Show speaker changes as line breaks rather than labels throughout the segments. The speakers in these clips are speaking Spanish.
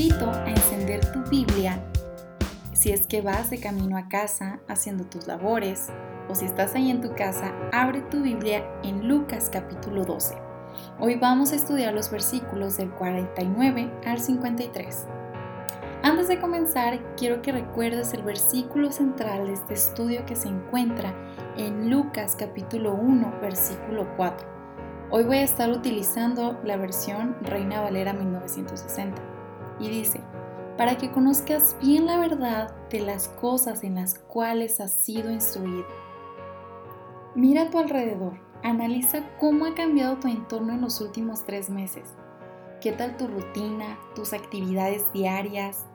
invito a encender tu Biblia si es que vas de camino a casa haciendo tus labores o si estás ahí en tu casa, abre tu Biblia en Lucas capítulo 12. Hoy vamos a estudiar los versículos del 49 al 53. Antes de comenzar, quiero que recuerdes el versículo central de este estudio que se encuentra en Lucas capítulo 1, versículo 4. Hoy voy a estar utilizando la versión Reina Valera 1960 y dice, para que conozcas bien la verdad de las cosas en las cuales has sido instruido. Mira a tu alrededor, analiza cómo ha cambiado tu entorno en los últimos tres meses. ¿Qué tal tu rutina, tus actividades diarias?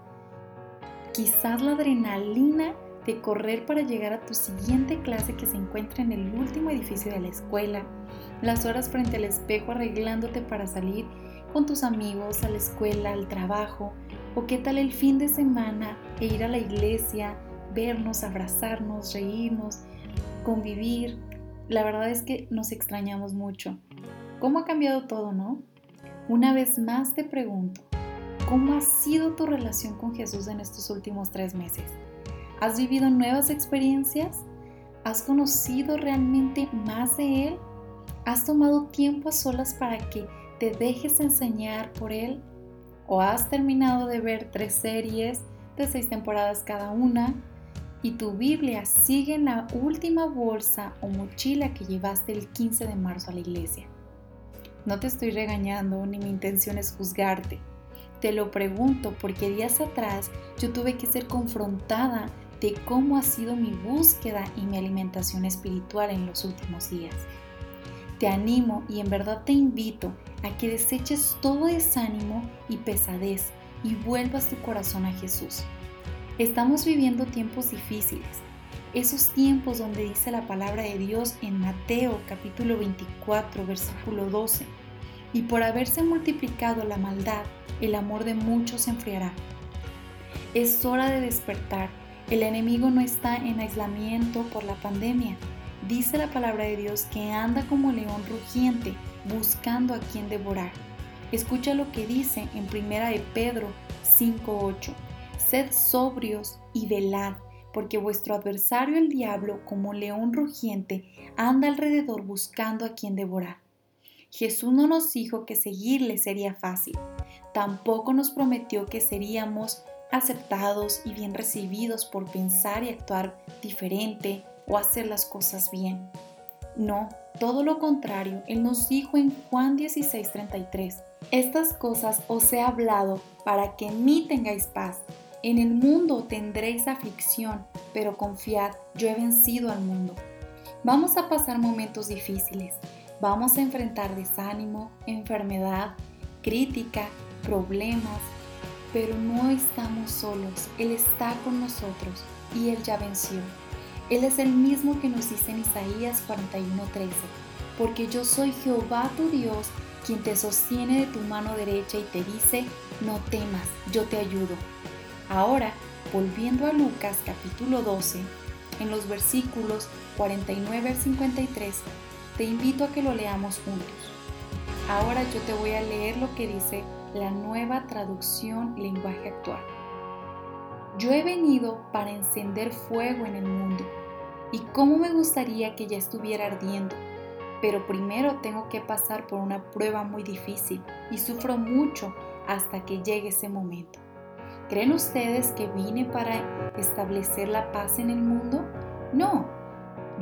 Quizás la adrenalina de correr para llegar a tu siguiente clase que se encuentra en el último edificio de la escuela, las horas frente al espejo arreglándote para salir con tus amigos a la escuela, al trabajo, ¿O qué tal el fin de semana e ir a la iglesia, vernos, abrazarnos, reírnos, convivir? La verdad es que nos extrañamos mucho. ¿Cómo ha cambiado todo, no? Una vez más te pregunto, ¿cómo ha sido tu relación con Jesús en estos últimos tres meses? ¿Has vivido nuevas experiencias? ¿Has conocido realmente más de Él? ¿Has tomado tiempo a solas para que te dejes enseñar por Él? o has terminado de ver tres series de seis temporadas cada una y tu Biblia sigue en la última bolsa o mochila que llevaste el 15 de marzo a la iglesia. No te estoy regañando ni mi intención es juzgarte. Te lo pregunto porque días atrás yo tuve que ser confrontada de cómo ha sido mi búsqueda y mi alimentación espiritual en los últimos días. Te animo y en verdad te invito a que deseches todo desánimo y pesadez y vuelvas tu corazón a Jesús. Estamos viviendo tiempos difíciles, esos tiempos donde dice la palabra de Dios en Mateo capítulo 24 versículo 12, y por haberse multiplicado la maldad, el amor de muchos se enfriará. Es hora de despertar, el enemigo no está en aislamiento por la pandemia, dice la palabra de Dios que anda como león rugiente buscando a quien devorar. Escucha lo que dice en Primera de Pedro 5:8. Sed sobrios y velad, porque vuestro adversario el diablo, como león rugiente, anda alrededor buscando a quien devorar. Jesús no nos dijo que seguirle sería fácil, tampoco nos prometió que seríamos aceptados y bien recibidos por pensar y actuar diferente o hacer las cosas bien. No, todo lo contrario, Él nos dijo en Juan 16:33, estas cosas os he hablado para que en mí tengáis paz. En el mundo tendréis aflicción, pero confiad, yo he vencido al mundo. Vamos a pasar momentos difíciles, vamos a enfrentar desánimo, enfermedad, crítica, problemas, pero no estamos solos, Él está con nosotros y Él ya venció. Él es el mismo que nos dice en Isaías 41:13, porque yo soy Jehová tu Dios, quien te sostiene de tu mano derecha y te dice, no temas, yo te ayudo. Ahora, volviendo a Lucas capítulo 12, en los versículos 49 al 53, te invito a que lo leamos juntos. Ahora yo te voy a leer lo que dice la nueva traducción lenguaje actual. Yo he venido para encender fuego en el mundo y cómo me gustaría que ya estuviera ardiendo, pero primero tengo que pasar por una prueba muy difícil y sufro mucho hasta que llegue ese momento. ¿Creen ustedes que vine para establecer la paz en el mundo? No,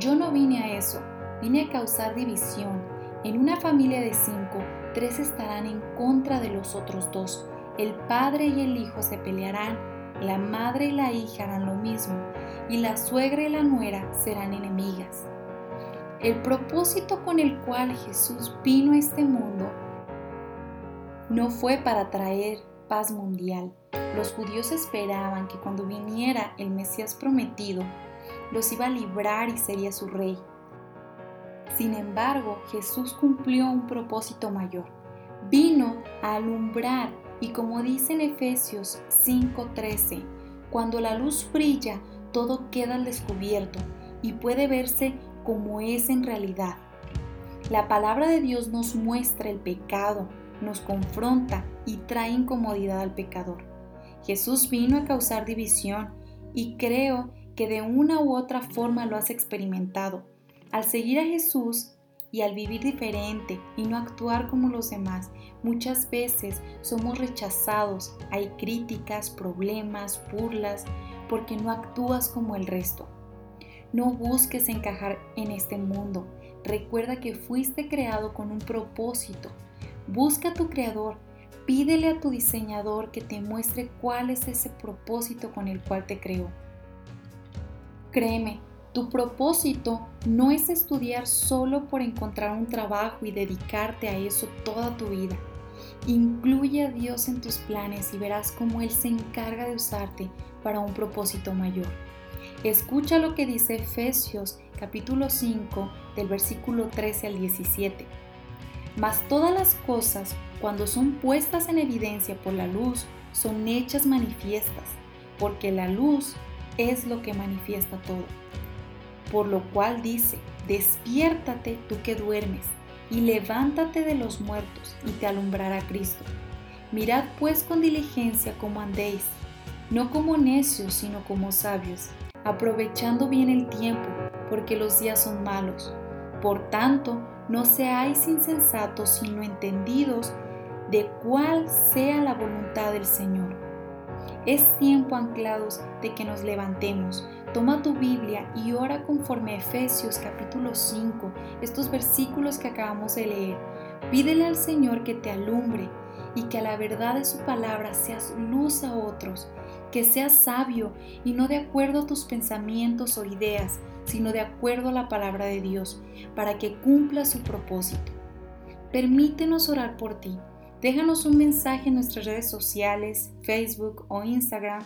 yo no vine a eso, vine a causar división. En una familia de cinco, tres estarán en contra de los otros dos. El padre y el hijo se pelearán la madre y la hija harán lo mismo, y la suegra y la nuera serán enemigas. El propósito con el cual Jesús vino a este mundo no fue para traer paz mundial. Los judíos esperaban que cuando viniera el Mesías prometido, los iba a librar y sería su rey. Sin embargo, Jesús cumplió un propósito mayor. Vino a alumbrar y como dice en Efesios 5:13, cuando la luz brilla, todo queda al descubierto y puede verse como es en realidad. La palabra de Dios nos muestra el pecado, nos confronta y trae incomodidad al pecador. Jesús vino a causar división y creo que de una u otra forma lo has experimentado. Al seguir a Jesús y al vivir diferente y no actuar como los demás, muchas veces somos rechazados, hay críticas, problemas, burlas, porque no actúas como el resto. No busques encajar en este mundo. Recuerda que fuiste creado con un propósito. Busca a tu creador. Pídele a tu diseñador que te muestre cuál es ese propósito con el cual te creó. Créeme, tu propósito no es estudiar solo por encontrar un trabajo y dedicarte a eso toda tu vida. Incluye a Dios en tus planes y verás cómo Él se encarga de usarte para un propósito mayor. Escucha lo que dice Efesios capítulo 5 del versículo 13 al 17. Mas todas las cosas, cuando son puestas en evidencia por la luz, son hechas manifiestas, porque la luz es lo que manifiesta todo. Por lo cual dice, despiértate tú que duermes, y levántate de los muertos, y te alumbrará Cristo. Mirad pues con diligencia cómo andéis, no como necios, sino como sabios, aprovechando bien el tiempo, porque los días son malos. Por tanto, no seáis insensatos, sino entendidos de cuál sea la voluntad del Señor. Es tiempo anclados de que nos levantemos. Toma tu Biblia y ora conforme a Efesios capítulo 5, estos versículos que acabamos de leer. Pídele al Señor que te alumbre y que a la verdad de su palabra seas luz a otros, que seas sabio y no de acuerdo a tus pensamientos o ideas, sino de acuerdo a la palabra de Dios, para que cumpla su propósito. Permítenos orar por ti Déjanos un mensaje en nuestras redes sociales, Facebook o Instagram.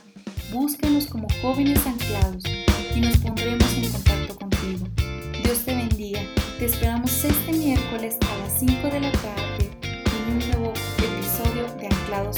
Búscanos como jóvenes anclados y nos pondremos en contacto contigo. Dios te bendiga. Te esperamos este miércoles a las 5 de la tarde en un nuevo episodio de Anclados